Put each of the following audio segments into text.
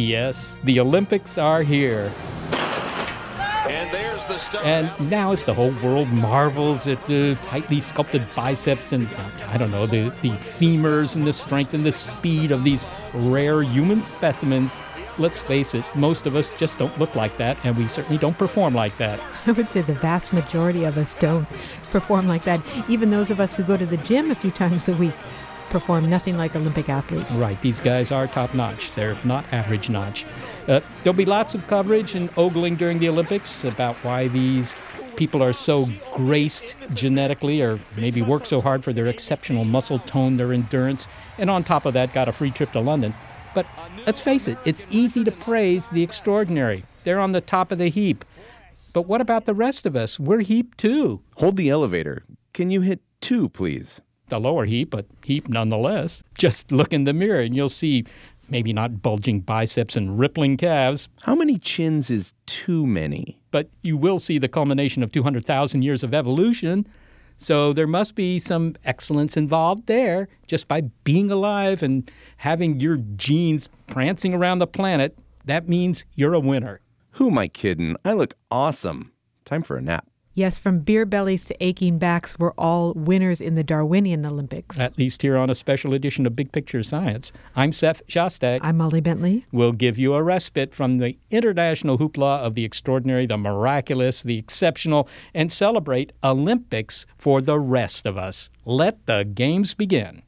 Yes, the Olympics are here. And there's the start. And now as the whole world marvels at the tightly sculpted biceps and, I don't know, the, the femurs and the strength and the speed of these rare human specimens, let's face it, most of us just don't look like that, and we certainly don't perform like that. I would say the vast majority of us don't perform like that. Even those of us who go to the gym a few times a week perform nothing like Olympic athletes. Right, these guys are top notch. They're not average notch. Uh, there'll be lots of coverage and ogling during the Olympics about why these people are so graced genetically or maybe work so hard for their exceptional muscle tone, their endurance, and on top of that, got a free trip to London. But let's face it, it's easy to praise the extraordinary. They're on the top of the heap. But what about the rest of us? We're heap too. Hold the elevator. Can you hit two, please? The lower heap, but heap nonetheless. Just look in the mirror and you'll see maybe not bulging biceps and rippling calves, How many chins is too many? but you will see the culmination of 200,000 years of evolution. So there must be some excellence involved there just by being alive and having your genes prancing around the planet. That means you're a winner. Who am I kidding? I look awesome. Time for a nap. Yes, from beer bellies to aching backs, we're all winners in the Darwinian Olympics. At least here on a special edition of Big Picture Science. I'm Seth Shostak. I'm Molly Bentley. We'll give you a respite from the international hoopla of the extraordinary, the miraculous, the exceptional, and celebrate Olympics for the rest of us. Let the games begin.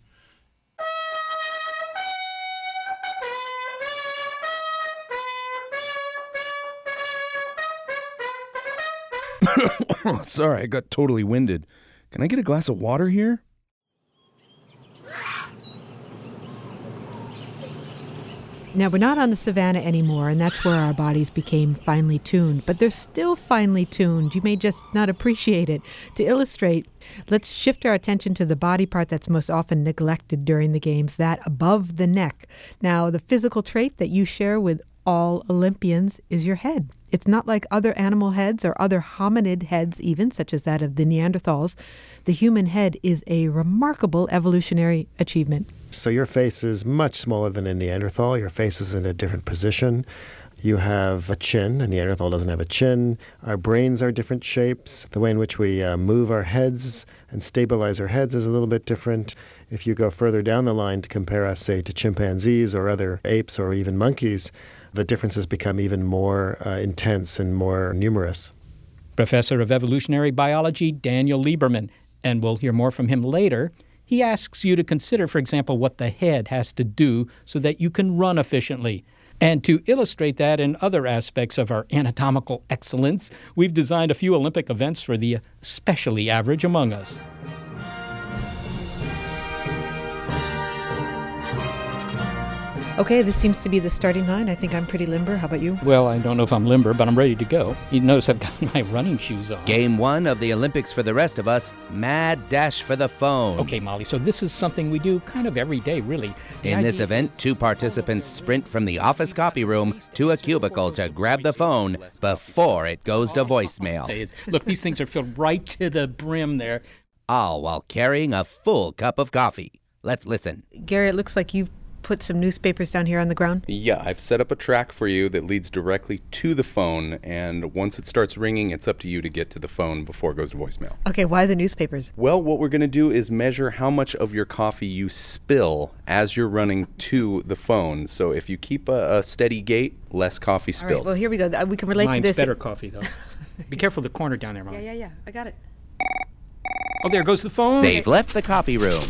Sorry, I got totally winded. Can I get a glass of water here? Now, we're not on the savannah anymore, and that's where our bodies became finely tuned, but they're still finely tuned. You may just not appreciate it. To illustrate, let's shift our attention to the body part that's most often neglected during the games, that above the neck. Now, the physical trait that you share with all Olympians is your head. It's not like other animal heads or other hominid heads, even, such as that of the Neanderthals. The human head is a remarkable evolutionary achievement. So your face is much smaller than a Neanderthal. Your face is in a different position. You have a chin. A Neanderthal doesn't have a chin. Our brains are different shapes. The way in which we uh, move our heads and stabilize our heads is a little bit different. If you go further down the line to compare us, say, to chimpanzees or other apes or even monkeys, the differences become even more uh, intense and more numerous. Professor of Evolutionary Biology Daniel Lieberman, and we'll hear more from him later. He asks you to consider, for example, what the head has to do so that you can run efficiently. And to illustrate that and other aspects of our anatomical excellence, we've designed a few Olympic events for the especially average among us. Okay, this seems to be the starting line. I think I'm pretty limber. How about you? Well, I don't know if I'm limber, but I'm ready to go. You notice I've got my running shoes on. Game one of the Olympics for the rest of us Mad Dash for the Phone. Okay, Molly, so this is something we do kind of every day, really. The In this event, two participants sprint from the office copy room to a cubicle to grab the phone before it goes to voicemail. Is, look, these things are filled right to the brim there. All while carrying a full cup of coffee. Let's listen. Gary, it looks like you've put some newspapers down here on the ground? Yeah, I've set up a track for you that leads directly to the phone, and once it starts ringing, it's up to you to get to the phone before it goes to voicemail. Okay, why the newspapers? Well, what we're going to do is measure how much of your coffee you spill as you're running to the phone. So if you keep a, a steady gait, less coffee spilled. right, well, here we go. We can relate Mine's to this. better coffee, though. Be careful the corner down there, Mom. Yeah, yeah, yeah. I got it. Oh, there goes the phone. They've left the copy room.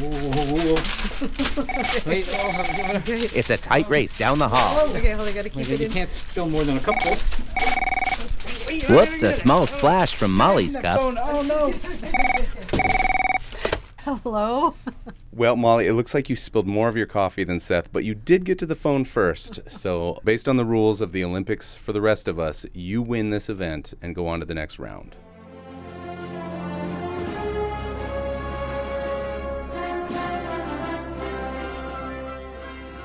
Whoa, whoa, whoa, whoa. Wait, oh, It's a tight race down the hall. Okay, hold on. I got to keep Maybe it you in. can't spill more than a cupful. Whoops, a small splash from Molly's cup. Oh, no. Hello? Well, Molly, it looks like you spilled more of your coffee than Seth, but you did get to the phone first. So, based on the rules of the Olympics for the rest of us, you win this event and go on to the next round.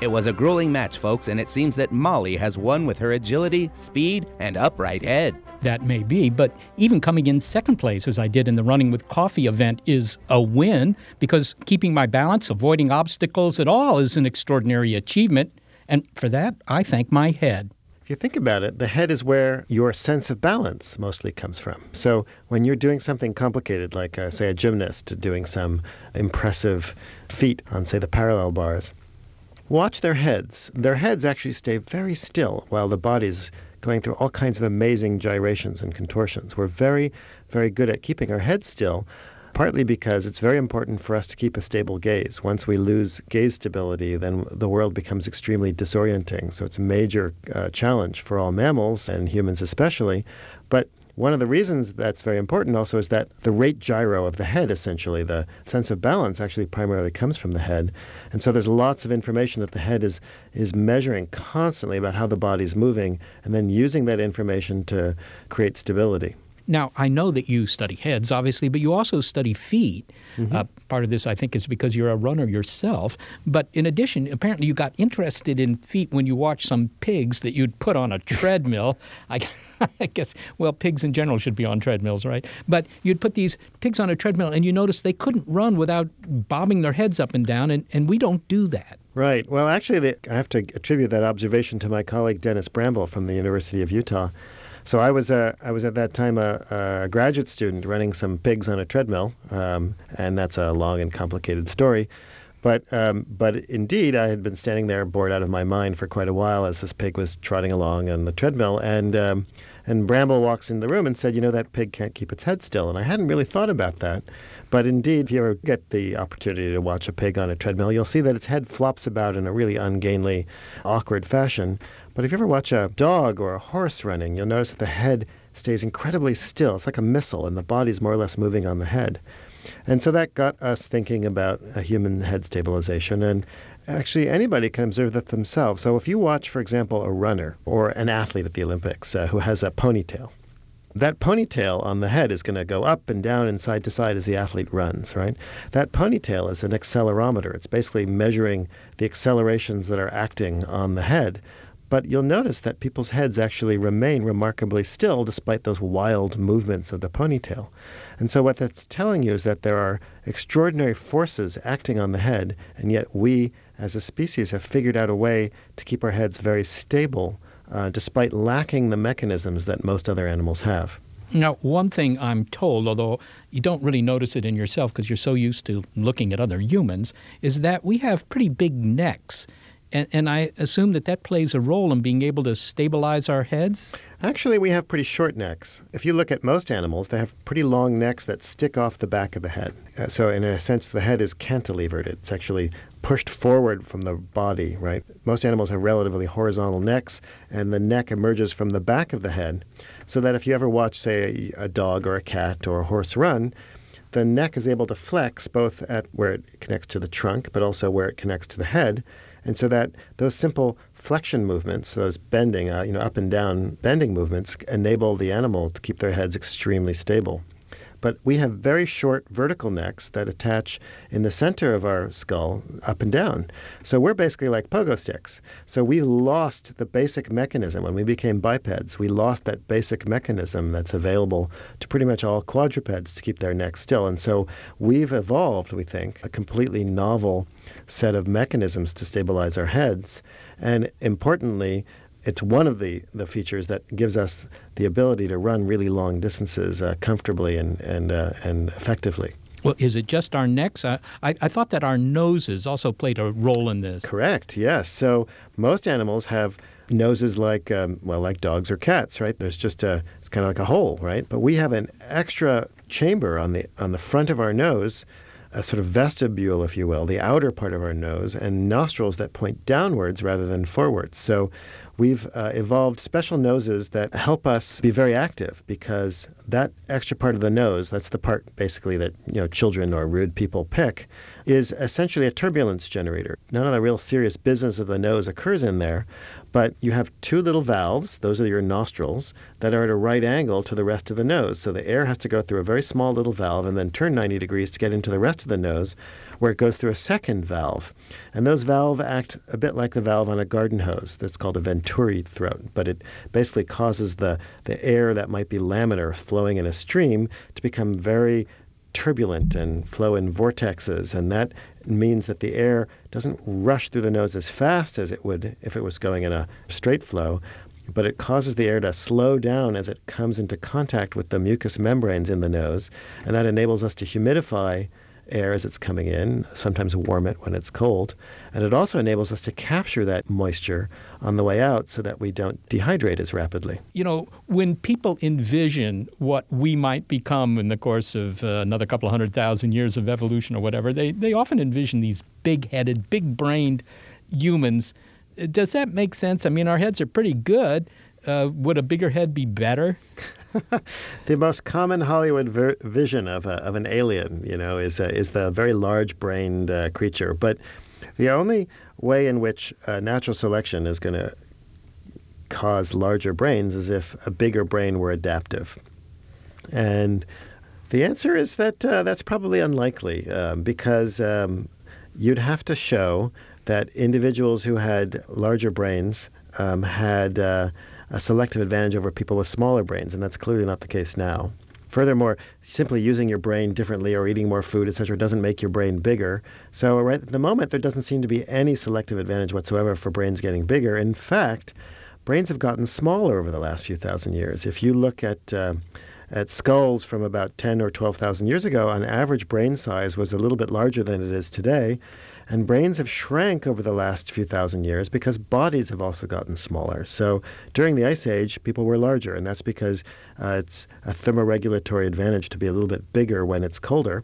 It was a grueling match, folks, and it seems that Molly has won with her agility, speed, and upright head. That may be, but even coming in second place, as I did in the Running with Coffee event, is a win because keeping my balance, avoiding obstacles at all, is an extraordinary achievement. And for that, I thank my head. If you think about it, the head is where your sense of balance mostly comes from. So when you're doing something complicated, like, uh, say, a gymnast doing some impressive feat on, say, the parallel bars, watch their heads. Their heads actually stay very still while the body's going through all kinds of amazing gyrations and contortions. We're very, very good at keeping our heads still, partly because it's very important for us to keep a stable gaze. Once we lose gaze stability, then the world becomes extremely disorienting. So it's a major uh, challenge for all mammals and humans especially. But one of the reasons that's very important also is that the rate gyro of the head, essentially, the sense of balance, actually primarily comes from the head. And so there's lots of information that the head is, is measuring constantly about how the body's moving and then using that information to create stability. Now, I know that you study heads, obviously, but you also study feet. Mm-hmm. Uh, part of this, I think, is because you're a runner yourself. But in addition, apparently, you got interested in feet when you watched some pigs that you'd put on a treadmill. I, I guess, well, pigs in general should be on treadmills, right? But you'd put these pigs on a treadmill, and you noticed they couldn't run without bobbing their heads up and down, and, and we don't do that. Right. Well, actually, the, I have to attribute that observation to my colleague Dennis Bramble from the University of Utah. So I was uh, I was at that time a, a graduate student running some pigs on a treadmill, um, and that's a long and complicated story. But um, but indeed, I had been standing there bored out of my mind for quite a while as this pig was trotting along on the treadmill, and um, and Bramble walks in the room and said, "You know that pig can't keep its head still." And I hadn't really thought about that. But indeed, if you ever get the opportunity to watch a pig on a treadmill, you'll see that its head flops about in a really ungainly, awkward fashion. But if you ever watch a dog or a horse running, you'll notice that the head stays incredibly still. It's like a missile, and the body's more or less moving on the head. And so that got us thinking about a human head stabilization. And actually, anybody can observe that themselves. So if you watch, for example, a runner or an athlete at the Olympics uh, who has a ponytail, that ponytail on the head is going to go up and down and side to side as the athlete runs, right? That ponytail is an accelerometer. It's basically measuring the accelerations that are acting on the head. But you'll notice that people's heads actually remain remarkably still despite those wild movements of the ponytail. And so, what that's telling you is that there are extraordinary forces acting on the head, and yet we, as a species, have figured out a way to keep our heads very stable uh, despite lacking the mechanisms that most other animals have. Now, one thing I'm told, although you don't really notice it in yourself because you're so used to looking at other humans, is that we have pretty big necks. And, and I assume that that plays a role in being able to stabilize our heads? Actually, we have pretty short necks. If you look at most animals, they have pretty long necks that stick off the back of the head. Uh, so, in a sense, the head is cantilevered. It's actually pushed forward from the body, right? Most animals have relatively horizontal necks, and the neck emerges from the back of the head. So that if you ever watch, say, a, a dog or a cat or a horse run, the neck is able to flex both at where it connects to the trunk, but also where it connects to the head. And so that those simple flexion movements, those bending, uh, you know, up and down bending movements, enable the animal to keep their heads extremely stable. But we have very short vertical necks that attach in the center of our skull up and down. So we're basically like pogo sticks. So we lost the basic mechanism when we became bipeds. We lost that basic mechanism that's available to pretty much all quadrupeds to keep their necks still. And so we've evolved, we think, a completely novel set of mechanisms to stabilize our heads. And importantly, it's one of the, the features that gives us the ability to run really long distances uh, comfortably and, and, uh, and effectively. Well, is it just our necks? I, I, I, thought that our noses also played a role in this. Correct, yes. So most animals have noses like, um, well, like dogs or cats, right? There's just a, it's kind of like a hole, right? But we have an extra chamber on the, on the front of our nose a sort of vestibule, if you will, the outer part of our nose, and nostrils that point downwards rather than forwards. So we've uh, evolved special noses that help us be very active because that extra part of the nose, that's the part basically that you know children or rude people pick, is essentially a turbulence generator. None of the real serious business of the nose occurs in there, but you have two little valves, those are your nostrils, that are at a right angle to the rest of the nose. So the air has to go through a very small little valve and then turn 90 degrees to get into the rest of the nose, where it goes through a second valve. And those valves act a bit like the valve on a garden hose. That's called a venturi throat, but it basically causes the, the air that might be laminar flowing in a stream to become very turbulent and flow in vortexes, and that means that the air doesn't rush through the nose as fast as it would if it was going in a straight flow, but it causes the air to slow down as it comes into contact with the mucous membranes in the nose, and that enables us to humidify air as it's coming in, sometimes warm it when it's cold. And it also enables us to capture that moisture on the way out so that we don't dehydrate as rapidly. You know, when people envision what we might become in the course of uh, another couple of hundred thousand years of evolution or whatever, they, they often envision these big headed, big brained humans. Does that make sense? I mean, our heads are pretty good. Uh, would a bigger head be better? the most common Hollywood ver- vision of, a, of an alien, you know, is, a, is the very large-brained uh, creature. But the only way in which uh, natural selection is going to cause larger brains is if a bigger brain were adaptive. And the answer is that uh, that's probably unlikely um, because um, you'd have to show that individuals who had larger brains um, had uh, a selective advantage over people with smaller brains, and that's clearly not the case now. Furthermore, simply using your brain differently or eating more food, etc., doesn't make your brain bigger. So, right at the moment, there doesn't seem to be any selective advantage whatsoever for brains getting bigger. In fact, brains have gotten smaller over the last few thousand years. If you look at uh, at skulls from about 10 or 12,000 years ago, an average brain size was a little bit larger than it is today. And brains have shrank over the last few thousand years because bodies have also gotten smaller. So during the Ice Age, people were larger, and that's because uh, it's a thermoregulatory advantage to be a little bit bigger when it's colder.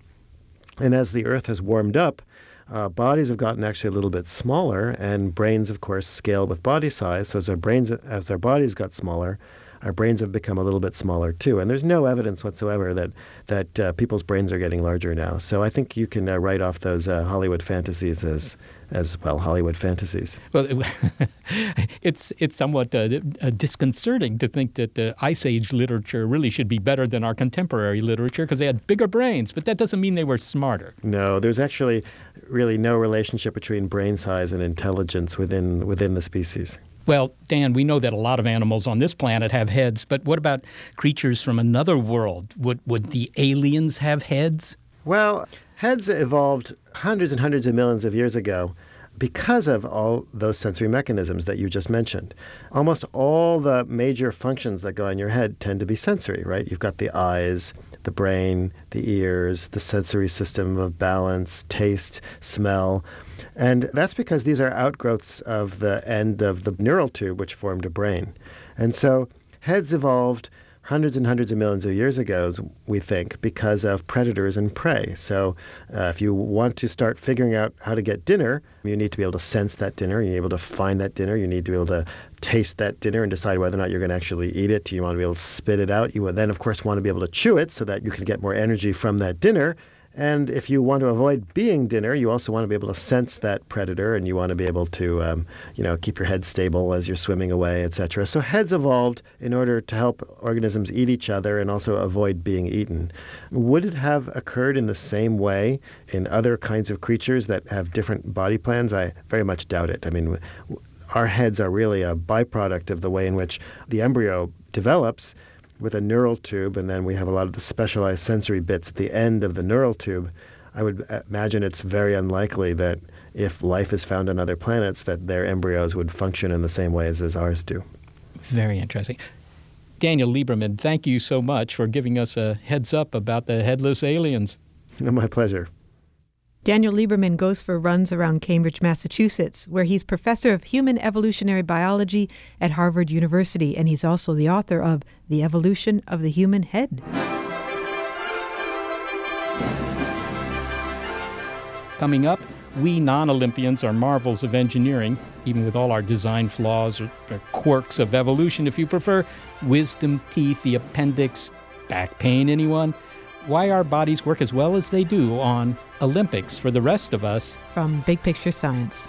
And as the Earth has warmed up, uh, bodies have gotten actually a little bit smaller, and brains, of course, scale with body size. So as our brains, as our bodies got smaller, our brains have become a little bit smaller too. And there's no evidence whatsoever that that uh, people's brains are getting larger now. So I think you can uh, write off those uh, Hollywood fantasies as as well Hollywood fantasies. Well, it's it's somewhat uh, uh, disconcerting to think that uh, Ice Age literature really should be better than our contemporary literature because they had bigger brains, but that doesn't mean they were smarter. No, there's actually really no relationship between brain size and intelligence within within the species. Well, Dan, we know that a lot of animals on this planet have heads, but what about creatures from another world? Would, would the aliens have heads? Well, heads evolved hundreds and hundreds of millions of years ago because of all those sensory mechanisms that you just mentioned. Almost all the major functions that go in your head tend to be sensory, right? You've got the eyes, the brain, the ears, the sensory system of balance, taste, smell. And that's because these are outgrowths of the end of the neural tube which formed a brain. And so heads evolved hundreds and hundreds of millions of years ago, we think, because of predators and prey. So, uh, if you want to start figuring out how to get dinner, you need to be able to sense that dinner. You need to be able to find that dinner. You need to be able to taste that dinner and decide whether or not you're going to actually eat it. You want to be able to spit it out. You then, of course, want to be able to chew it so that you can get more energy from that dinner. And if you want to avoid being dinner, you also want to be able to sense that predator, and you want to be able to, um, you know, keep your head stable as you're swimming away, etc. So heads evolved in order to help organisms eat each other and also avoid being eaten. Would it have occurred in the same way in other kinds of creatures that have different body plans? I very much doubt it. I mean, our heads are really a byproduct of the way in which the embryo develops with a neural tube, and then we have a lot of the specialized sensory bits at the end of the neural tube. I would imagine it's very unlikely that if life is found on other planets, that their embryos would function in the same ways as ours do. Very interesting. Daniel Lieberman, thank you so much for giving us a heads up about the headless aliens. My pleasure. Daniel Lieberman goes for runs around Cambridge, Massachusetts, where he's professor of human evolutionary biology at Harvard University, and he's also the author of The Evolution of the Human Head. Coming up, we non Olympians are marvels of engineering, even with all our design flaws or, or, quirks of evolution, if you prefer. Wisdom, teeth, the appendix, back pain, anyone? Why our bodies work as well as they do on Olympics for the rest of us. From Big Picture Science.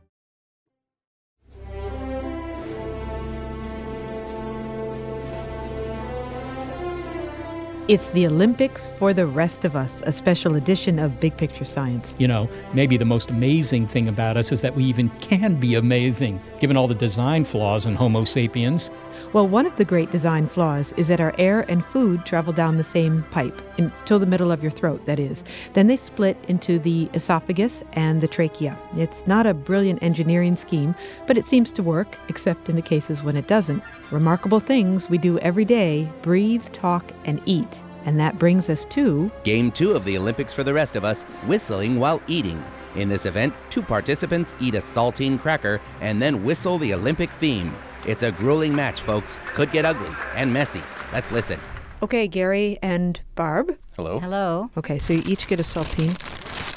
It's the Olympics for the rest of us, a special edition of Big Picture Science. You know, maybe the most amazing thing about us is that we even can be amazing, given all the design flaws in Homo sapiens. Well, one of the great design flaws is that our air and food travel down the same pipe, until the middle of your throat, that is. Then they split into the esophagus and the trachea. It's not a brilliant engineering scheme, but it seems to work, except in the cases when it doesn't. Remarkable things we do every day breathe, talk, and eat. And that brings us to Game two of the Olympics for the rest of us whistling while eating. In this event, two participants eat a saltine cracker and then whistle the Olympic theme. It's a grueling match, folks. Could get ugly and messy. Let's listen. Okay, Gary and Barb. Hello. Hello. Okay, so you each get a saltine.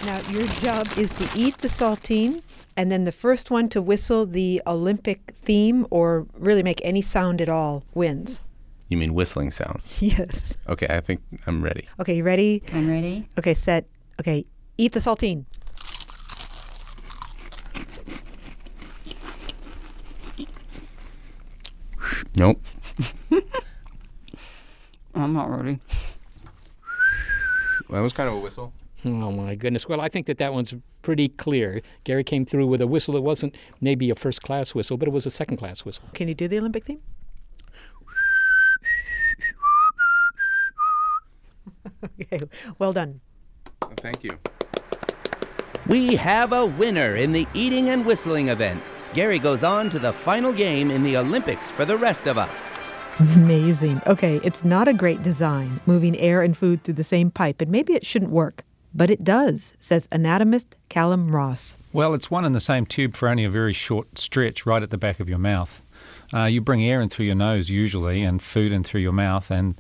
Now, your job is to eat the saltine, and then the first one to whistle the Olympic theme or really make any sound at all wins. You mean whistling sound? Yes. Okay, I think I'm ready. Okay, you ready? I'm ready. Okay, set. Okay, eat the saltine. Nope. I'm not ready. That was kind of a whistle. Oh my goodness. Well, I think that that one's pretty clear. Gary came through with a whistle. It wasn't maybe a first class whistle, but it was a second class whistle. Can you do the Olympic theme? okay, well done. Thank you. We have a winner in the eating and whistling event. Gary goes on to the final game in the Olympics for the rest of us. Amazing. Okay, it's not a great design, moving air and food through the same pipe, and maybe it shouldn't work. But it does, says anatomist Callum Ross. Well, it's one and the same tube for only a very short stretch right at the back of your mouth. Uh, you bring air in through your nose usually and food in through your mouth, and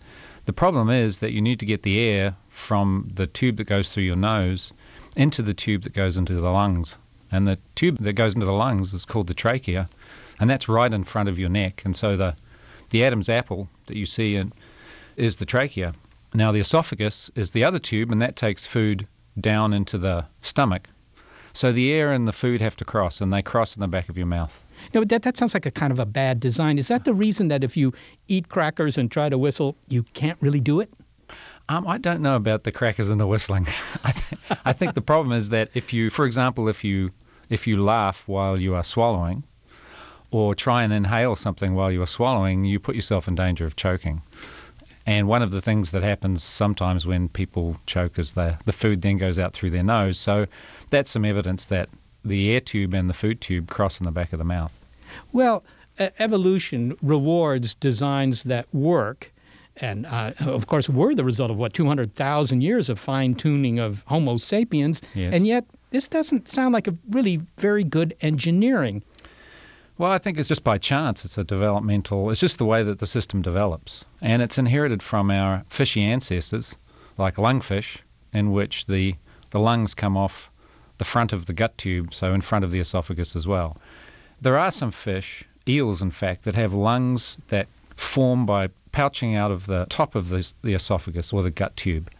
the problem is that you need to get the air from the tube that goes through your nose into the tube that goes into the lungs. And the tube that goes into the lungs is called the trachea, and that's right in front of your neck. And so the, the Adam's apple that you see in, is the trachea. Now, the esophagus is the other tube, and that takes food down into the stomach. So the air and the food have to cross, and they cross in the back of your mouth. No, that, that sounds like a kind of a bad design. Is that the reason that if you eat crackers and try to whistle, you can't really do it? Um, I don't know about the crackers and the whistling. I, th- I think the problem is that if you, for example, if you if you laugh while you are swallowing, or try and inhale something while you are swallowing, you put yourself in danger of choking. And one of the things that happens sometimes when people choke is the, the food then goes out through their nose. So that's some evidence that the air tube and the food tube cross in the back of the mouth. Well, uh, evolution rewards designs that work. And uh, of course, we're the result of what, 200,000 years of fine tuning of Homo sapiens. Yes. And yet, this doesn't sound like a really very good engineering. Well, I think it's just by chance. It's a developmental, it's just the way that the system develops. And it's inherited from our fishy ancestors, like lungfish, in which the, the lungs come off the front of the gut tube, so in front of the esophagus as well. There are some fish, eels in fact, that have lungs that form by pouching out of the top of the, the esophagus or the gut tube,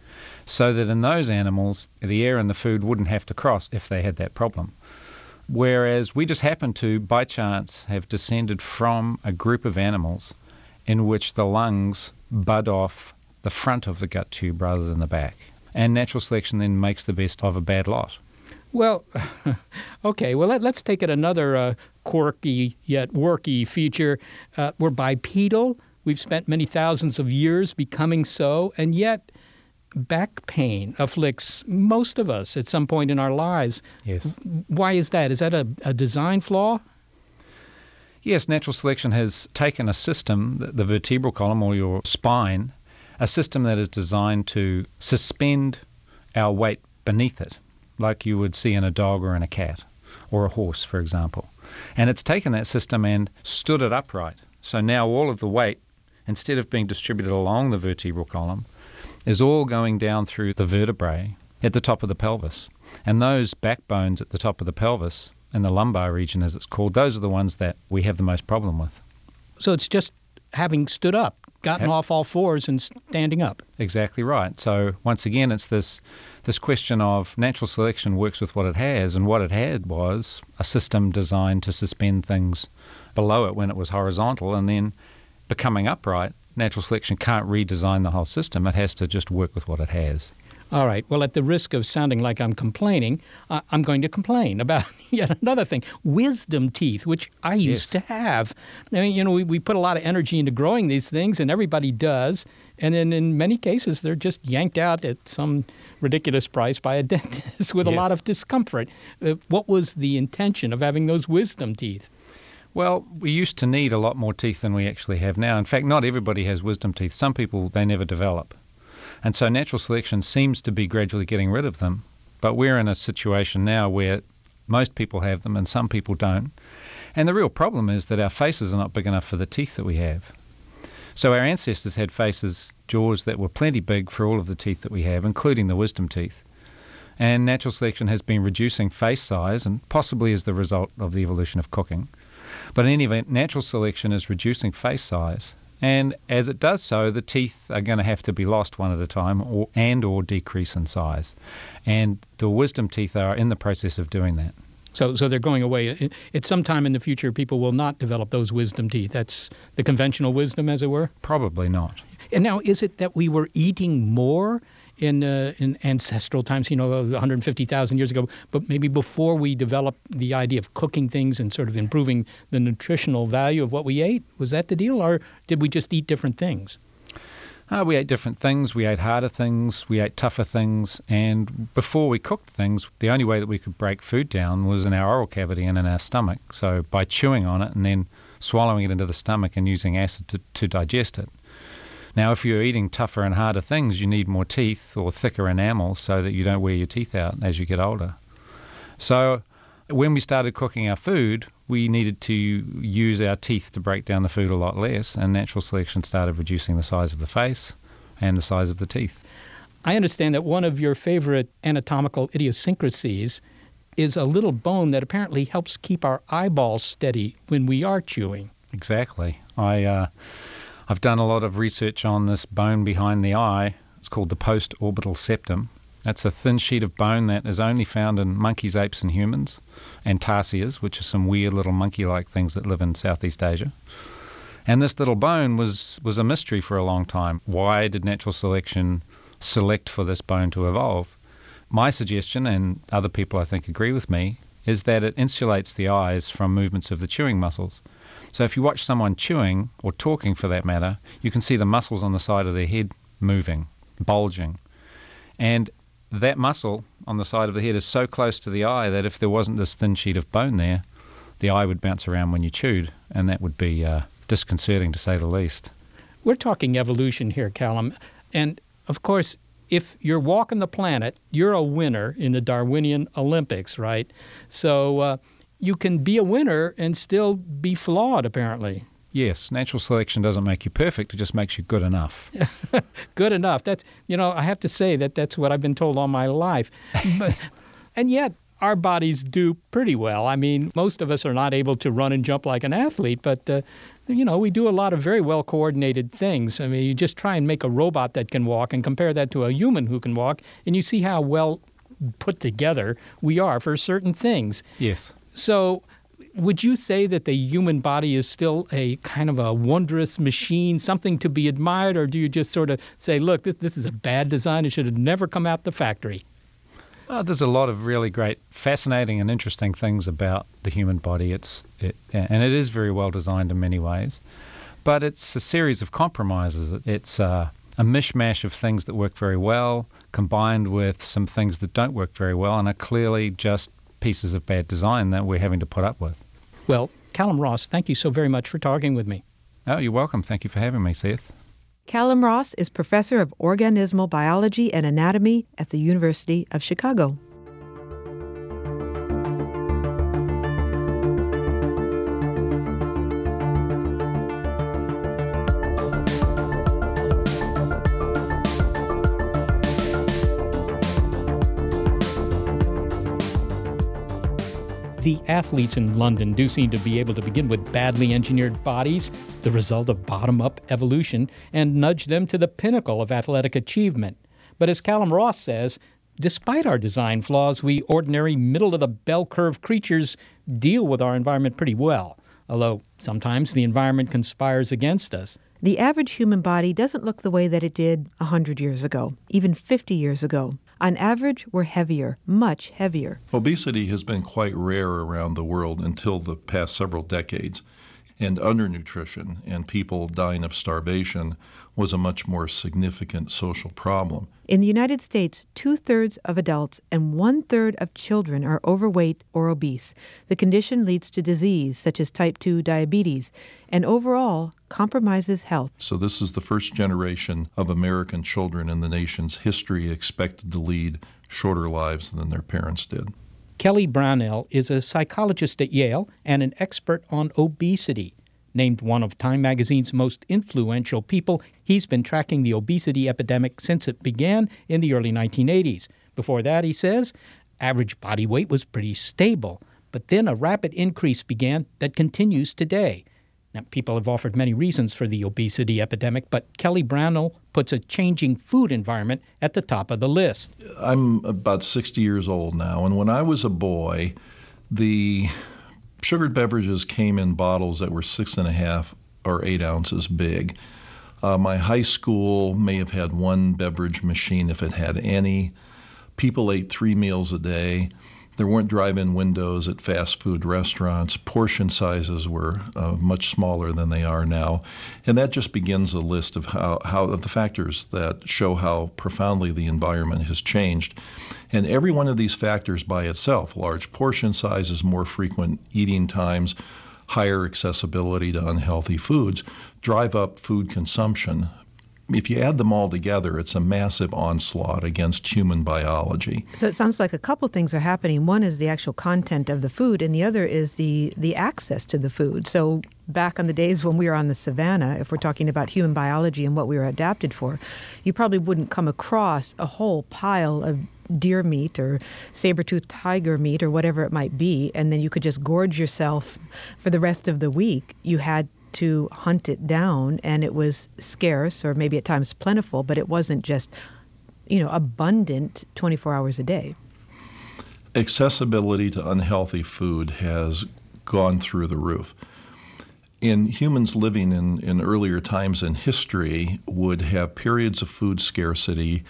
so that in those animals, the air and the food wouldn't have to cross if they had that problem. Whereas we just happen to, by chance, have descended from a group of animals in which the lungs bud off the front of the gut tube rather than the back. And natural selection then makes the best of a bad lot. Well, okay. Well, let, us take it another uh, quirky yet worky feature. Uh, we're bipedal. We've spent many thousands of years becoming so, and yet back pain afflicts most of us at some point in our lives. Yes. Why is that? Is that a, a design flaw? Yes, natural selection has taken a system, the, the vertebral column or your spine, a system that is designed to suspend our weight beneath it, like you would see in a dog or in a cat or a horse, for example. And it's taken that system and stood it upright. So now all of the weight, instead of being distributed along the vertebral column, is all going down through the vertebrae at the top of the pelvis. And those backbones at the top of the pelvis, in the lumbar region as it's called, those are the ones that we have the most problem with. So it's just having stood up, gotten off all fours and standing up. Exactly right. So once again, it's this this question of natural selection works with what it has, and what it had was a system designed to suspend things below it when it was horizontal, and then becoming upright natural selection can't redesign the whole system. It has to just work with what it has. All right. Well, at the risk of sounding like I'm complaining, uh, I'm going to complain about yet another thing wisdom teeth, which I used Yes. to have. I mean, you know, we, we put a lot of energy into growing these things, and everybody does. And then in many cases, they're just yanked out at some ridiculous price by a dentist with a lot of discomfort. Uh, what was the intention of having those wisdom teeth? Well, we used to need a lot more teeth than we actually have now. In fact, not everybody has wisdom teeth. Some people, they never develop. And so natural selection seems to be gradually getting rid of them. But we're in a situation now where most people have them and some people don't. And the real problem is that our faces are not big enough for the teeth that we have. So our ancestors had faces, jaws that were plenty big for all of the teeth that we have, including the wisdom teeth. And natural selection has been reducing face size, and possibly as the result of the evolution of cooking. But in any event, natural selection is reducing face size. And as it does so, the teeth are going to have to be lost one at a time or, and or decrease in size. And the wisdom teeth are in the process of doing that. So, so they're going away. It- At some time in the future, people will not develop those wisdom teeth. That's the conventional wisdom, as it were. Probably not. And now, is it that we were eating more in uh, in ancestral times? You know, 150,000 years ago, but maybe before we developed the idea of cooking things and sort of improving the nutritional value of what we ate. Was that the deal, or did we just eat different things? Uh, we ate different things. We ate harder things. We ate tougher things. And before we cooked things, the only way that we could break food down was in our oral cavity and in our stomach. So by chewing on it and then swallowing it into the stomach and using acid to, to digest it. Now, if you're eating tougher and harder things, you need more teeth or thicker enamel so that you don't wear your teeth out as you get older. So when we started cooking our food, we needed to use our teeth to break down the food a lot less, and natural selection started reducing the size of the face and the size of the teeth. I understand that one of your favorite anatomical idiosyncrasies is a little bone that apparently helps keep our eyeballs steady when we are chewing. Exactly. I uh, I've done a lot of research on this bone behind the eye. It's called the post-orbital septum. That's a thin sheet of bone that is only found in monkeys, apes, and humans, and tarsiers, which are some weird little monkey-like things that live in Southeast Asia. And this little bone was was a mystery for a long time. Why did natural selection select for this bone to evolve? My suggestion, and other people I think agree with me, is that it insulates the eyes from movements of the chewing muscles. So if you watch someone chewing or talking for that matter, you can see the muscles on the side of their head moving, bulging. And that muscle on the side of the head is so close to the eye that if there wasn't this thin sheet of bone there, the eye would bounce around when you chewed, and that would be uh, disconcerting to say the least. We're talking evolution here, Callum. And of course, if you're walking the planet, you're a winner in the Darwinian Olympics, right? So uh, you can be a winner and still be flawed, apparently. Yes, natural selection doesn't make you perfect; it just makes you good enough. good enough. That's you know, I have to say that that's what I've been told all my life. but, and yet, our bodies do pretty well. I mean, most of us are not able to run and jump like an athlete, but uh, you know, we do a lot of very well coordinated things. I mean, you just try and make a robot that can walk and compare that to a human who can walk, and you see how well put together we are for certain things. Yes. So, would you say that the human body is still a kind of a wondrous machine, something to be admired, or do you just sort of say, look, this, this is a bad design, it should have never come out the factory? There's a lot of really great, fascinating, and interesting things about the human body. It's it, and it is very well designed in many ways, but it's a series of compromises. It's uh, a mishmash of things that work very well, combined with some things that don't work very well, and are clearly just pieces of bad design that we're having to put up with. Well, Callum Ross, thank you so very much for talking with me. Oh, you're welcome. Thank you for having me, Seth. Callum Ross is professor of organismal biology and anatomy at the University of Chicago. Athletes in London do seem to be able to begin with badly engineered bodies, the result of bottom up evolution, and nudge them to the pinnacle of athletic achievement. But as Callum Ross says, despite our design flaws, we ordinary middle of the bell curve creatures deal with our environment pretty well, although sometimes the environment conspires against us. The average human body doesn't look the way that it did a 100 years ago, even 50 years ago. On average, we're heavier, much heavier. Obesity has been quite rare around the world until the past several decades, and undernutrition and people dying of starvation was a much more significant social problem. In the United States, two thirds of adults and one third of children are overweight or obese. The condition leads to disease such as type 2 diabetes and overall compromises health. So, this is the first generation of American children in the nation's history expected to lead shorter lives than their parents did. Kelly Brownell is a psychologist at Yale and an expert on obesity. Named one of Time magazine's most influential people, he's been tracking the obesity epidemic since it began in the early 1980s. Before that, he says, average body weight was pretty stable, but then a rapid increase began that continues today. Now, people have offered many reasons for the obesity epidemic, but Kelly Brownell puts a changing food environment at the top of the list. I'm about 60 years old now, and when I was a boy, the sugared beverages came in bottles that were six and a half or eight ounces big. Uh, my high school may have had one beverage machine if it had any. People ate three meals a day. There weren't drive in windows at fast food restaurants. Portion sizes were uh, much smaller than they are now. And that just begins a list of how, how of the factors that show how profoundly the environment has changed. And every one of these factors by itself large portion sizes, more frequent eating times, higher accessibility to unhealthy foods drive up food consumption if you add them all together, it's a massive onslaught against human biology. So it sounds like a couple things are happening. One is the actual content of the food, and the other is the the access to the food. So back on the days when we were on the savannah, if we're talking about human biology and what we were adapted for, you probably wouldn't come across a whole pile of deer meat or saber-toothed tiger meat or whatever it might be and then you could just gorge yourself for the rest of the week you had to hunt it down, and it was scarce or maybe at times plentiful, but it wasn't just, you know, abundant 24 hours a day. Accessibility to unhealthy food has gone through the roof. In humans living in, in earlier times in history would have periods of food scarcity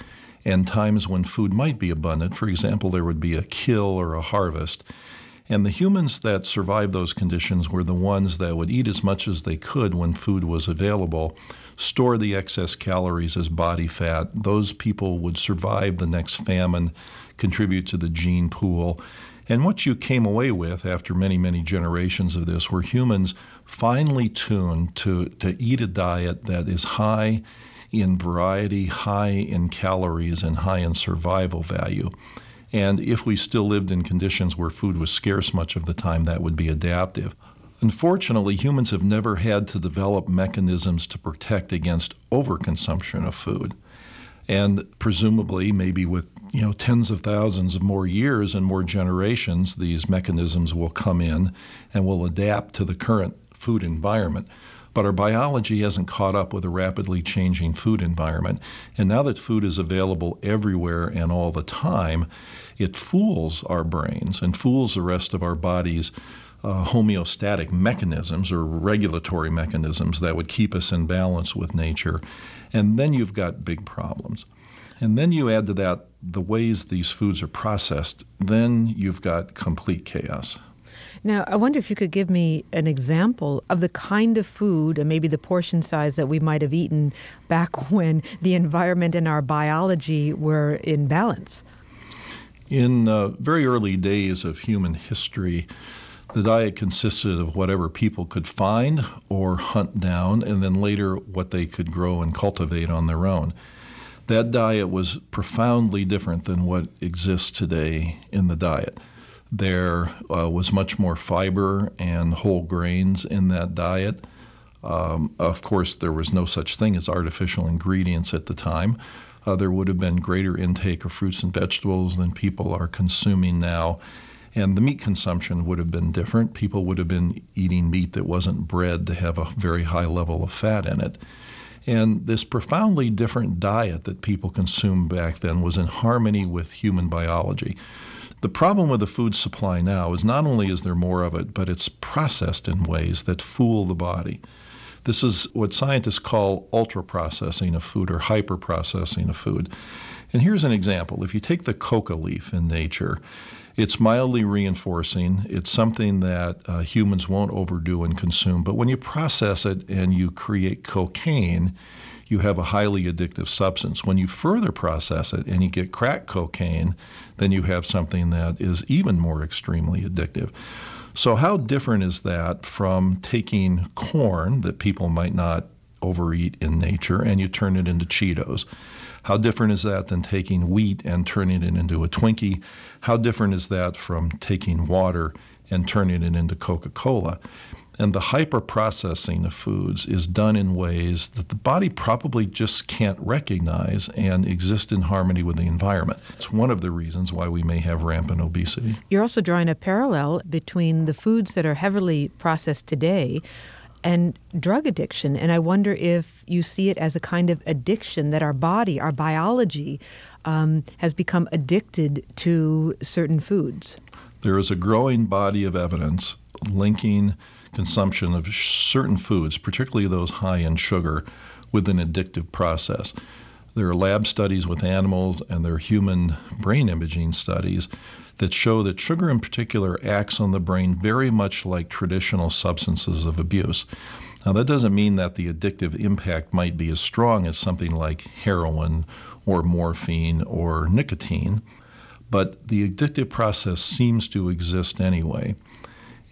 and times when food might be abundant. For example, there would be a kill or a harvest And the humans that survived those conditions were the ones that would eat as much as they could when food was available, store the excess calories as body fat. Those people would survive the next famine, contribute to the gene pool. And what you came away with after many, many generations of this were humans finely tuned to, to eat a diet that is high in variety, high in calories, and high in survival value. And if we still lived in conditions where food was scarce much of the time, that would be adaptive. Unfortunately, humans have never had to develop mechanisms to protect against overconsumption of food. And presumably, maybe with you know tens of thousands of more years and more generations, these mechanisms will come in and will adapt to the current food environment. But our biology hasn't caught up with a rapidly changing food environment. And now that food is available everywhere and all the time, it fools our brains and fools the rest of our bodies. Uh, homeostatic mechanisms or regulatory mechanisms that would keep us in balance with nature. And then you've got big problems. And then you add to that the ways these foods are processed, then you've got complete chaos. Now, I wonder if you could give me an example of the kind of food and maybe the portion size that we might have eaten back when the environment and our biology were in balance. In uh, very early days of human history, the diet consisted of whatever people could find or hunt down, and then later what they could grow and cultivate on their own. That diet was profoundly different than what exists today in the diet. There uh, was much more fiber and whole grains in that diet. Um, of course, there was no such thing as artificial ingredients at the time. Uh, there would have been greater intake of fruits and vegetables than people are consuming now. And the meat consumption would have been different. People would have been eating meat that wasn't bred to have a very high level of fat in it. And this profoundly different diet that people consumed back then was in harmony with human biology. The problem with the food supply now is not only is there more of it, but it's processed in ways that fool the body. This is what scientists call ultra processing of food or hyper processing of food. And here's an example. If you take the coca leaf in nature, it's mildly reinforcing. It's something that uh, humans won't overdo and consume. But when you process it and you create cocaine, you have a highly addictive substance. When you further process it and you get crack cocaine, then you have something that is even more extremely addictive. So, how different is that from taking corn that people might not overeat in nature and you turn it into Cheetos? How different is that than taking wheat and turning it into a Twinkie? How different is that from taking water and turning it into Coca Cola? And the hyper processing of foods is done in ways that the body probably just can't recognize and exist in harmony with the environment. It's one of the reasons why we may have rampant obesity. You're also drawing a parallel between the foods that are heavily processed today and drug addiction. And I wonder if you see it as a kind of addiction that our body, our biology, um, has become addicted to certain foods. There is a growing body of evidence linking consumption of certain foods, particularly those high in sugar, with an addictive process. There are lab studies with animals and there are human brain imaging studies that show that sugar in particular acts on the brain very much like traditional substances of abuse. Now, that doesn't mean that the addictive impact might be as strong as something like heroin or morphine or nicotine, but the addictive process seems to exist anyway.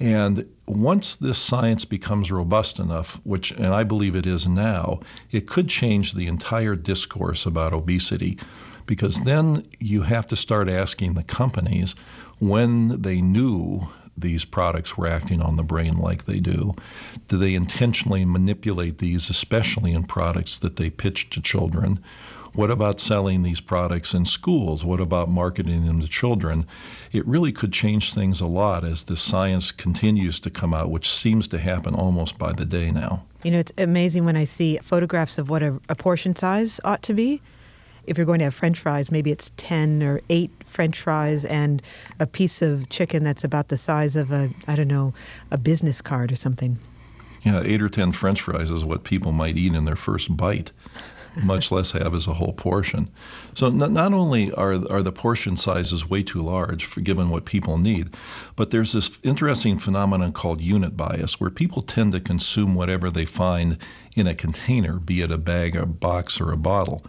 And once this science becomes robust enough, which, and I believe it is now, it could change the entire discourse about obesity because then you have to start asking the companies when they knew these products were acting on the brain like they do. Do they intentionally manipulate these, especially in products that they pitch to children? What about selling these products in schools? What about marketing them to children? It really could change things a lot as the science continues to come out, which seems to happen almost by the day now. You know, it's amazing when I see photographs of what a, a portion size ought to be if you're going to have french fries, maybe it's 10 or 8 french fries and a piece of chicken that's about the size of a, I don't know, a business card or something. Yeah, 8 or 10 french fries is what people might eat in their first bite. Much less have as a whole portion. So not, not only are, are the portion sizes way too large for given what people need, but there's this interesting phenomenon called unit bias where people tend to consume whatever they find in a container, be it a bag, a box, or a bottle.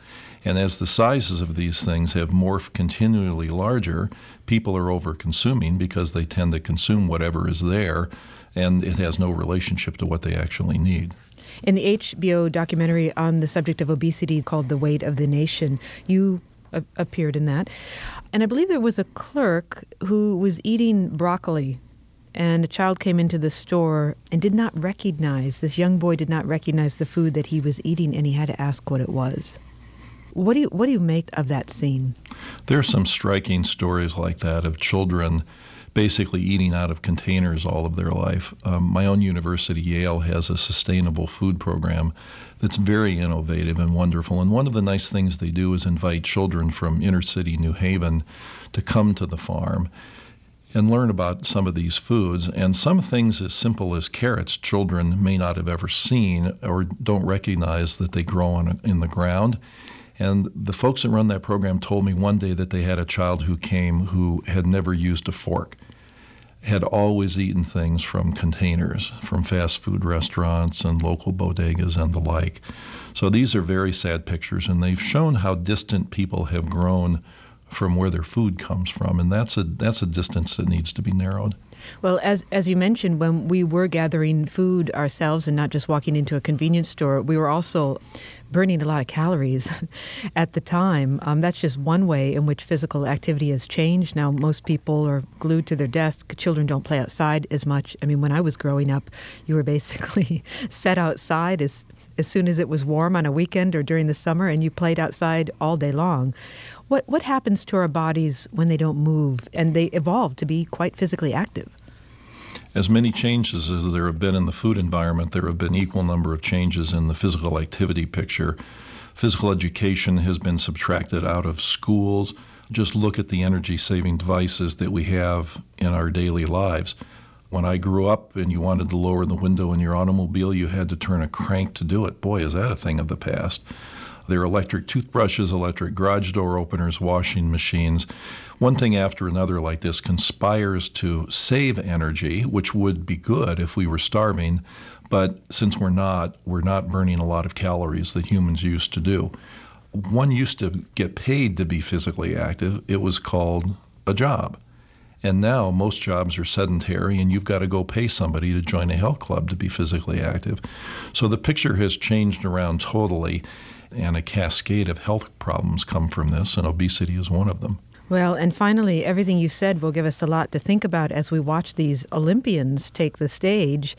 And as the sizes of these things have morphed continually larger, people are over consuming because they tend to consume whatever is there and it has no relationship to what they actually need. In the HBO documentary on the subject of obesity called The Weight of the Nation, you a- appeared in that. And I believe there was a clerk who was eating broccoli and a child came into the store and did not recognize this young boy did not recognize the food that he was eating and he had to ask what it was. What do you what do you make of that scene? There are some striking stories like that of children basically eating out of containers all of their life. Um, my own university, Yale, has a sustainable food program that's very innovative and wonderful. And one of the nice things they do is invite children from inner city New Haven to come to the farm and learn about some of these foods. And some things as simple as carrots, children may not have ever seen or don't recognize that they grow on, in the ground. And the folks that run that program told me one day that they had a child who came who had never used a fork, had always eaten things from containers, from fast food restaurants and local bodegas and the like. So these are very sad pictures, and they've shown how distant people have grown from where their food comes from, and that's a that's a distance that needs to be narrowed. Well, as as you mentioned, when we were gathering food ourselves and not just walking into a convenience store, we were also burning a lot of calories at the time. Um, that's just one way in which physical activity has changed. Now, most people are glued to their desk. Children don't play outside as much. I mean, when I was growing up, you were basically set outside as as soon as it was warm on a weekend or during the summer, and you played outside all day long. What what happens to our bodies when they don't move and they evolve to be quite physically active? As many changes as there have been in the food environment, there have been equal number of changes in the physical activity picture. Physical education has been subtracted out of schools. Just look at the energy saving devices that we have in our daily lives. When I grew up and you wanted to lower the window in your automobile, you had to turn a crank to do it. Boy, is that a thing of the past. There are electric toothbrushes, electric garage door openers, washing machines. One thing after another like this conspires to save energy, which would be good if we were starving. But since we're not, we're not burning a lot of calories that humans used to do. One used to get paid to be physically active, it was called a job. And now most jobs are sedentary, and you've got to go pay somebody to join a health club to be physically active. So the picture has changed around totally and a cascade of health problems come from this, and obesity is one of them. Well, and finally, everything you said will give us a lot to think about as we watch these Olympians take the stage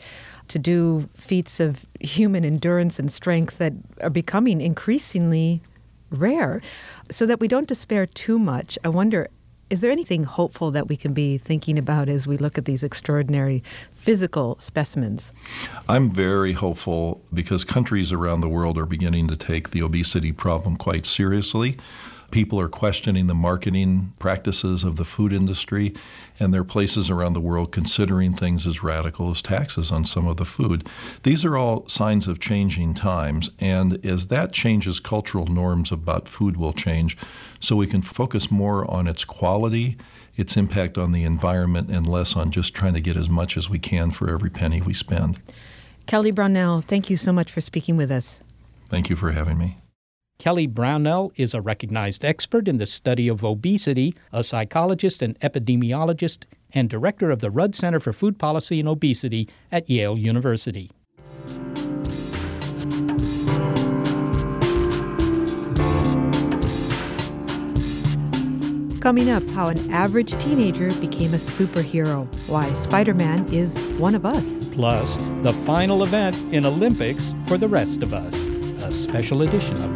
to do feats of human endurance and strength that are becoming increasingly rare. So that we don't despair too much, I wonder is there anything hopeful that we can be thinking about as we look at these extraordinary physical specimens? I'm very hopeful because countries around the world are beginning to take the obesity problem quite seriously. People are questioning the marketing practices of the food industry, and there are places around the world considering things as radical as taxes on some of the food. These are all signs of changing times, and as that changes, cultural norms about food will change so we can focus more on its quality, its impact on the environment, and less on just trying to get as much as we can for every penny we spend. Kelly Brownell, thank you so much for speaking with us. Thank you for having me. Kelly Brownell is a recognized expert in the study of obesity, a psychologist and epidemiologist, and director of the Rudd Center for Food Policy and Obesity at Yale University. Coming up, how an average teenager became a superhero, why Spider Man is one of us. Plus, the final event in Olympics for the rest of us a special edition of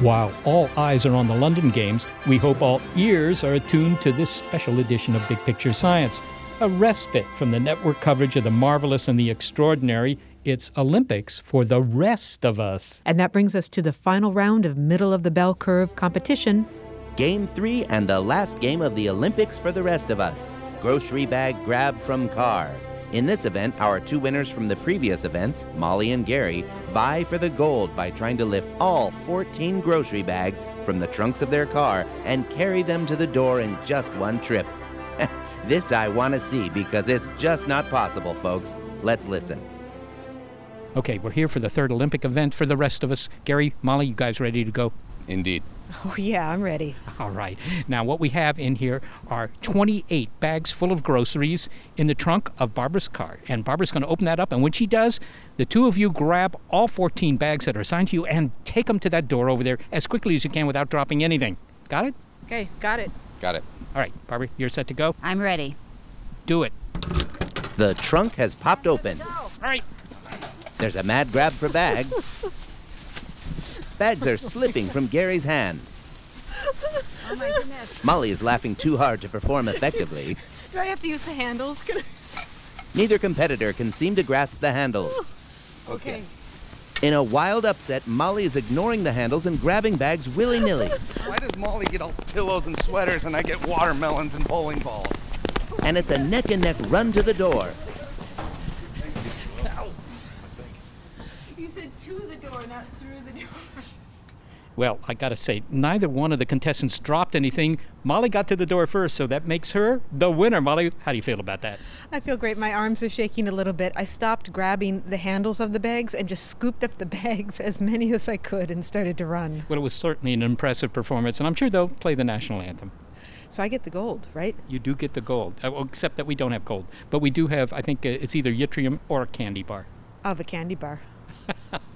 While all eyes are on the London Games, we hope all ears are attuned to this special edition of Big Picture Science. A respite from the network coverage of the marvelous and the extraordinary. It's Olympics for the rest of us. And that brings us to the final round of middle of the bell curve competition. Game three and the last game of the Olympics for the rest of us grocery bag grab from car. In this event, our two winners from the previous events, Molly and Gary, vie for the gold by trying to lift all 14 grocery bags from the trunks of their car and carry them to the door in just one trip. this I want to see because it's just not possible, folks. Let's listen. Okay, we're here for the third Olympic event for the rest of us. Gary, Molly, you guys ready to go? Indeed. Oh, yeah, I'm ready. All right. Now, what we have in here are 28 bags full of groceries in the trunk of Barbara's car. And Barbara's going to open that up. And when she does, the two of you grab all 14 bags that are assigned to you and take them to that door over there as quickly as you can without dropping anything. Got it? Okay, got it. Got it. All right, Barbara, you're set to go? I'm ready. Do it. The trunk has popped open. All right. There's a mad grab for bags. Bags are slipping from Gary's hand. Oh my goodness. Molly is laughing too hard to perform effectively. Do I have to use the handles? Can I- Neither competitor can seem to grasp the handles. Okay. In a wild upset, Molly is ignoring the handles and grabbing bags willy nilly. Why does Molly get all pillows and sweaters and I get watermelons and bowling balls? And it's a neck and neck run to the door. You said to the door, not the door. Well, I got to say, neither one of the contestants dropped anything. Molly got to the door first, so that makes her the winner. Molly, how do you feel about that? I feel great. My arms are shaking a little bit. I stopped grabbing the handles of the bags and just scooped up the bags, as many as I could, and started to run. Well, it was certainly an impressive performance, and I'm sure they'll play the national anthem. So I get the gold, right? You do get the gold, uh, except that we don't have gold. But we do have, I think uh, it's either yttrium or a candy bar. Of a candy bar.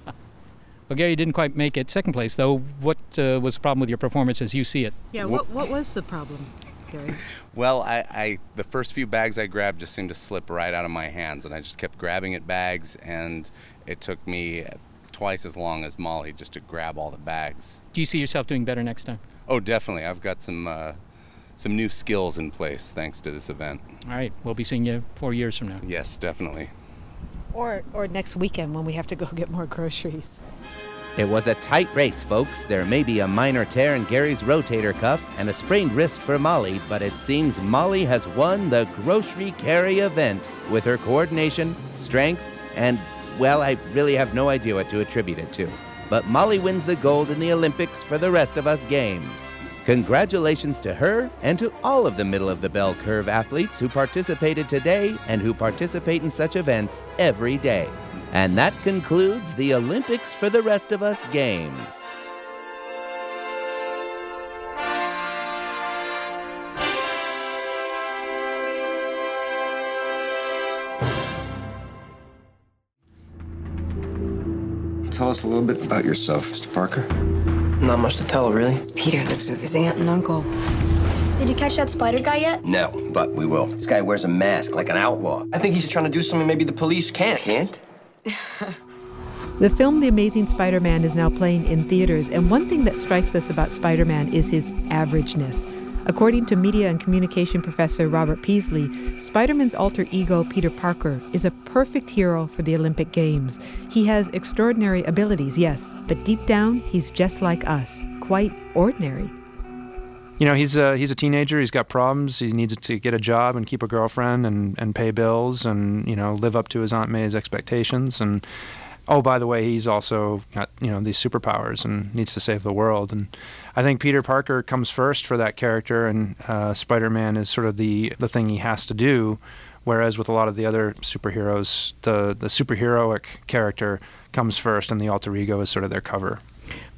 Well, Gary, you didn't quite make it second place, though. What uh, was the problem with your performance as you see it? Yeah, what, what was the problem, Gary? Well, I, I the first few bags I grabbed just seemed to slip right out of my hands, and I just kept grabbing at bags, and it took me twice as long as Molly just to grab all the bags. Do you see yourself doing better next time? Oh, definitely. I've got some uh, some new skills in place thanks to this event. All right, we'll be seeing you four years from now. Yes, definitely. Or, or next weekend when we have to go get more groceries. It was a tight race, folks. There may be a minor tear in Gary's rotator cuff and a sprained wrist for Molly, but it seems Molly has won the grocery carry event with her coordination, strength, and, well, I really have no idea what to attribute it to. But Molly wins the gold in the Olympics for the rest of us games. Congratulations to her and to all of the middle of the bell curve athletes who participated today and who participate in such events every day. And that concludes the Olympics for the rest of us games. Tell us a little bit about yourself, Mr. Parker. Not much to tell, really. Peter lives with his aunt and uncle. Did you catch that spider guy yet? No, but we will. This guy wears a mask like an outlaw. I think he's trying to do something maybe the police can't. Can't? The film The Amazing Spider Man is now playing in theaters, and one thing that strikes us about Spider Man is his averageness. According to media and communication professor Robert Peaslee, Spider Man's alter ego, Peter Parker, is a perfect hero for the Olympic Games. He has extraordinary abilities, yes, but deep down, he's just like us, quite ordinary. You know, he's a, he's a teenager. He's got problems. He needs to get a job and keep a girlfriend and, and pay bills and, you know, live up to his Aunt May's expectations. And, oh, by the way, he's also got, you know, these superpowers and needs to save the world. And I think Peter Parker comes first for that character, and uh, Spider Man is sort of the, the thing he has to do. Whereas with a lot of the other superheroes, the, the superheroic character comes first, and the alter ego is sort of their cover.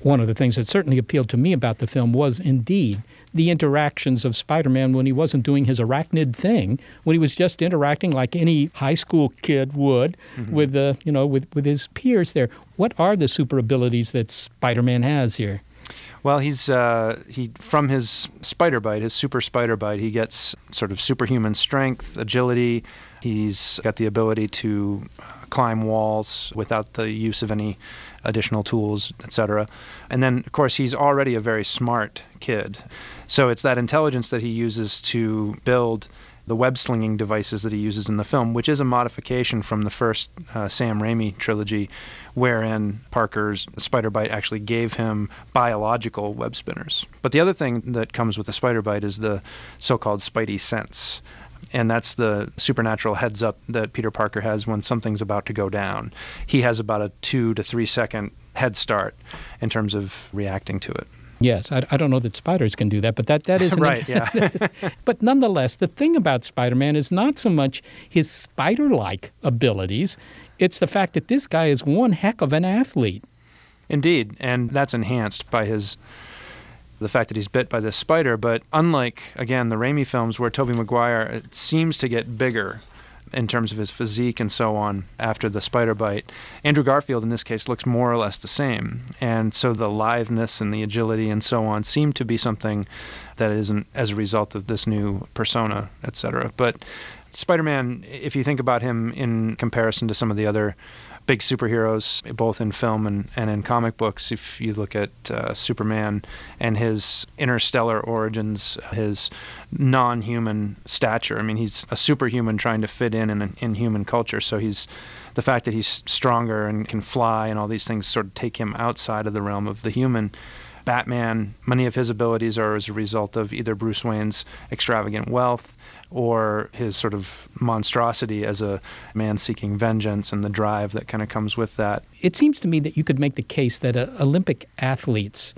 One of the things that certainly appealed to me about the film was indeed the interactions of Spider Man when he wasn't doing his arachnid thing, when he was just interacting like any high school kid would Mm-hmm. with, uh, you know, with, with his peers there. What are the super abilities that Spider Man has here? Well, he's uh, he from his spider bite, his super spider bite, he gets sort of superhuman strength, agility. He's got the ability to uh, climb walls without the use of any additional tools, etc. And then, of course, he's already a very smart kid. So it's that intelligence that he uses to build the web slinging devices that he uses in the film, which is a modification from the first uh, Sam Raimi trilogy, wherein Parker's spider bite actually gave him biological web spinners. But the other thing that comes with the spider bite is the so called spidey sense. And that's the supernatural heads up that Peter Parker has when something's about to go down. He has about a two to three second head start in terms of reacting to it. Yes, I, I, don't know that spiders can do that, but that, that is right. yeah. but nonetheless, the thing about Spider-Man is not so much his spider-like abilities; it's the fact that this guy is one heck of an athlete. Indeed, and that's enhanced by his the fact that he's bit by this spider. But unlike again the Raimi films, where Tobey Maguire seems to get bigger in terms of his physique and so on after the spider bite. Andrew Garfield, in this case, looks more or less the same. And so the litheness and the agility and so on seem to be something that isn't as a result of this new persona, etc. But Spider Man, if you think about him in comparison to some of the other big superheroes, both in film and, and in comic books. If you look at uh, Superman and his interstellar origins, his non human stature, I mean, he's a superhuman trying to fit in in, in human culture. So he's the fact that he's stronger and can fly and all these things sort of take him outside of the realm of the human. Batman, many of his abilities are as a result of either Bruce Wayne's extravagant wealth or his sort of monstrosity as a man seeking vengeance and the drive that kind of comes with that. It seems to me that you could make the case that uh, Olympic athletes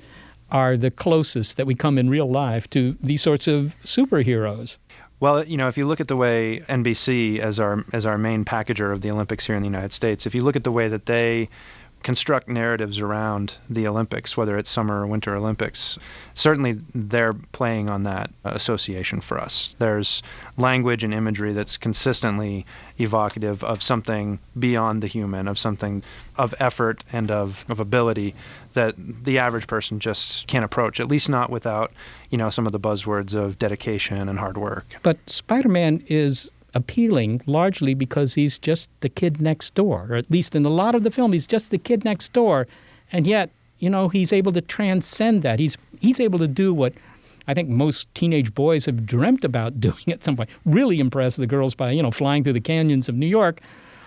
are the closest that we come in real life to these sorts of superheroes. Well, you know, if you look at the way NBC as our as our main packager of the Olympics here in the United States, if you look at the way that they construct narratives around the Olympics, whether it's Summer or Winter Olympics, certainly they're playing on that uh, association for us. There's language and imagery that's consistently evocative of something beyond the human, of something of effort and of, of ability that the average person just can't approach, at least not without, you know, some of the buzzwords of dedication and hard work. But Spider Man is appealing largely because he's just the kid next door, or at least in a lot of the film, he's just the kid next door, and yet you know he's able to transcend that. He's he's able to do what I think most teenage boys have dreamt about doing at some point. Really impress the girls by you know flying through the canyons of New York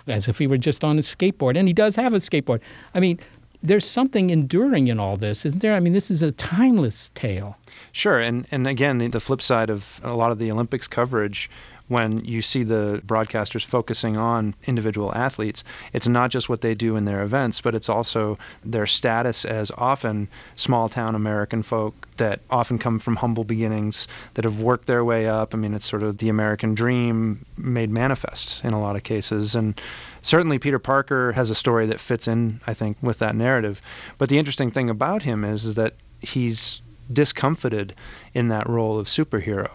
as if he were just on a skateboard, and he does have a skateboard. I mean. There's something enduring in all this, isn't there? I mean, this is a timeless tale. Sure, and and again, the, the flip side of a lot of the Olympics coverage when you see the broadcasters focusing on individual athletes, it's not just what they do in their events, but it's also their status as often small town American folk that often come from humble beginnings, that have worked their way up. I mean, it's sort of the American dream made manifest in a lot of cases. And certainly Peter Parker has a story that fits in, I think, with that narrative. But the interesting thing about him is, is that he's discomfited in that role of superhero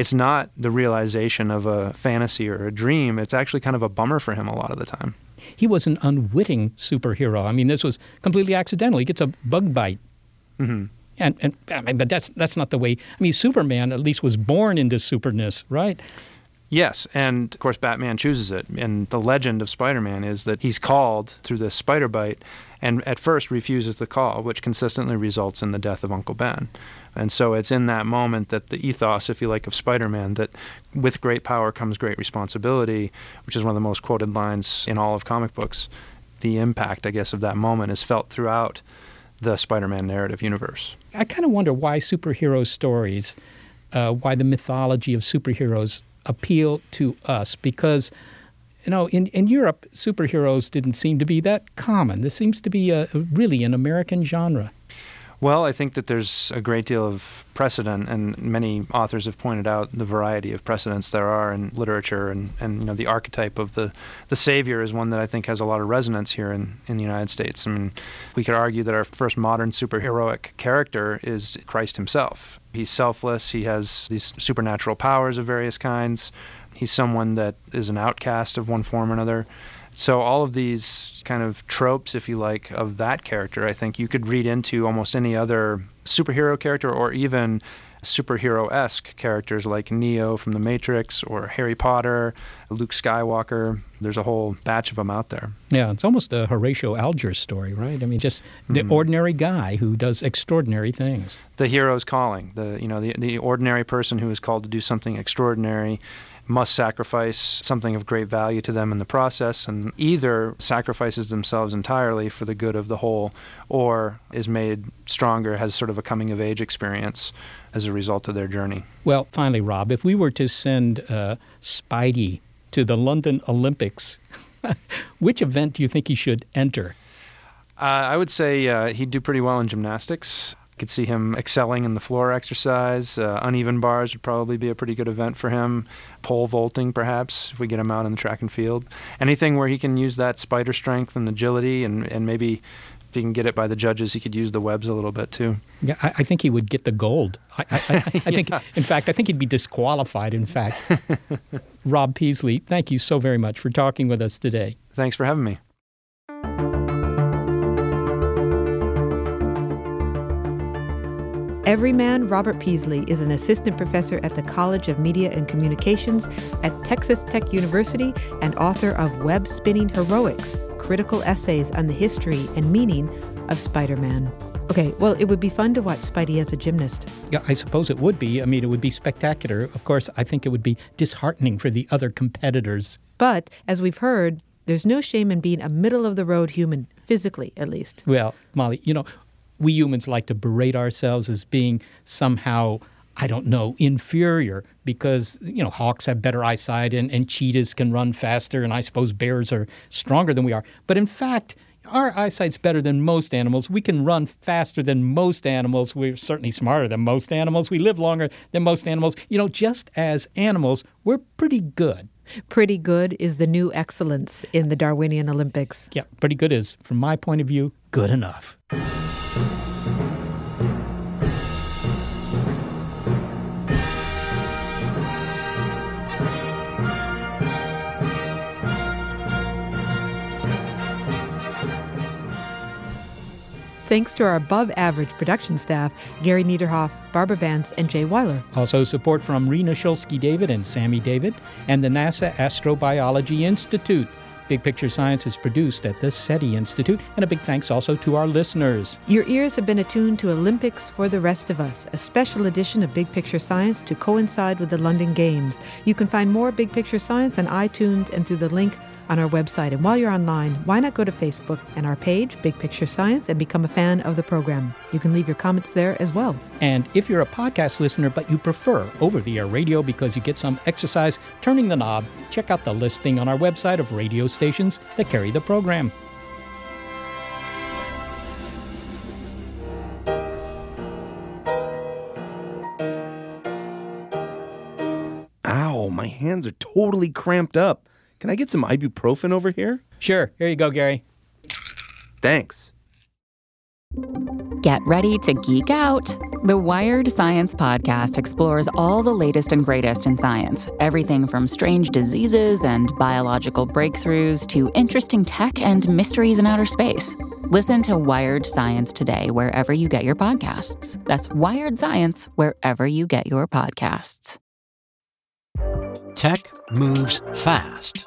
it's not the realization of a fantasy or a dream. It's actually kind of a bummer for him a lot of the time. He was an unwitting superhero. I mean, this was completely accidental. He gets a bug bite. Mm-hmm. And, and I mean, but that's that's not the way. I mean, Superman at least was born into superness, right? Yes, and of course Batman chooses it. And the legend of Spider-Man is that he's called through this spider bite, and at first refuses the call, which consistently results in the death of Uncle Ben. And so it's in that moment that the ethos, if you like, of Spider Man, that with great power comes great responsibility, which is one of the most quoted lines in all of comic books. The impact, I guess, of that moment is felt throughout the Spider Man narrative universe. I kind of wonder why superhero stories, uh, why the mythology of superheroes appeal to us, because you know, in, in Europe, superheroes didn't seem to be that common. This seems to be a, really an American genre. Well, I think that there's a great deal of precedent, and many authors have pointed out the variety of precedents there are in literature, and, and you know the archetype of the, the savior is one that I think has a lot of resonance here in, in the United States. I mean, we could argue that our first modern superheroic character is Christ himself. He's selfless. He has these supernatural powers of various kinds. He's someone that is an outcast of one form or another So all of these kind of tropes, if you like, of that character, I think you could read into almost any other superhero character or even superhero esque characters like Neo from The Matrix or Harry Potter, Luke Skywalker. There's a whole batch of them out there. Yeah, it's almost a Horatio Alger story, right? I mean, just the Mhm. ordinary guy who does extraordinary things. The hero's calling, the you know the the ordinary person who is called to do something extraordinary must sacrifice something of great value to them in the process and either sacrifices themselves entirely for the good of the whole or is made stronger has sort of a coming of age experience as a result of their journey. Well, finally, Rob, if we were to send uh, Spidey to the London Olympics, which event do you think he should enter? Uh, I would say uh, he'd do pretty well in gymnastics. Could see him excelling in the floor exercise. Uh, uneven bars would probably be a pretty good event for him. Pole vaulting, perhaps, if we get him out in the track and field. Anything where he can use that spider strength and agility, and, and maybe if he can get it by the judges, he could use the webs a little bit too. Yeah, I, I think he would get the gold. I, I, I, I think, in fact, I think he'd be disqualified. In fact, Rob Peaslee, thank you so very much for talking with us today. Thanks for having me. Everyman Robert Peaslee is an assistant professor at the College of Media and Communications at Texas Tech University and author of Web Spinning Heroics Critical Essays on the History and Meaning of Spider Man. Okay, well, it would be fun to watch Spidey as a gymnast. Yeah, I suppose it would be. I mean, it would be spectacular. Of course, I think it would be disheartening for the other competitors. But, as we've heard, there's no shame in being a middle of the road human, physically at least. Well, Molly, you know, we humans like to berate ourselves as being somehow, I don't know, inferior because, you know, hawks have better eyesight and, and cheetahs can run faster, and I suppose bears are stronger than we are. But in fact, our eyesight's better than most animals. We can run faster than most animals. We're certainly smarter than most animals. We live longer than most animals. You know, just as animals, we're pretty good. Pretty good is the new excellence in the Darwinian Olympics. Yeah, pretty good is, from my point of view, good enough. Thanks to our above average production staff, Gary Niederhoff, Barbara Vance, and Jay Weiler. Also, support from Rena Shulsky David and Sammy David and the NASA Astrobiology Institute. Big Picture Science is produced at the SETI Institute, and a big thanks also to our listeners. Your ears have been attuned to Olympics for the Rest of Us, a special edition of Big Picture Science to coincide with the London Games. You can find more Big Picture Science on iTunes and through the link on our website. And while you're online, why not go to Facebook and our page, Big Picture Science, and become a fan of the program? You can leave your comments there as well. And if you're a podcast listener but you prefer over the air radio because you get some exercise turning the knob, check out the listing on our website of radio stations that carry the program. Ow, my hands are totally cramped up. Can I get some ibuprofen over here? Sure. Here you go, Gary. Thanks. Get ready to geek out. The Wired Science Podcast explores all the latest and greatest in science everything from strange diseases and biological breakthroughs to interesting tech and mysteries in outer space. Listen to Wired Science today, wherever you get your podcasts. That's Wired Science, wherever you get your podcasts. Tech moves fast.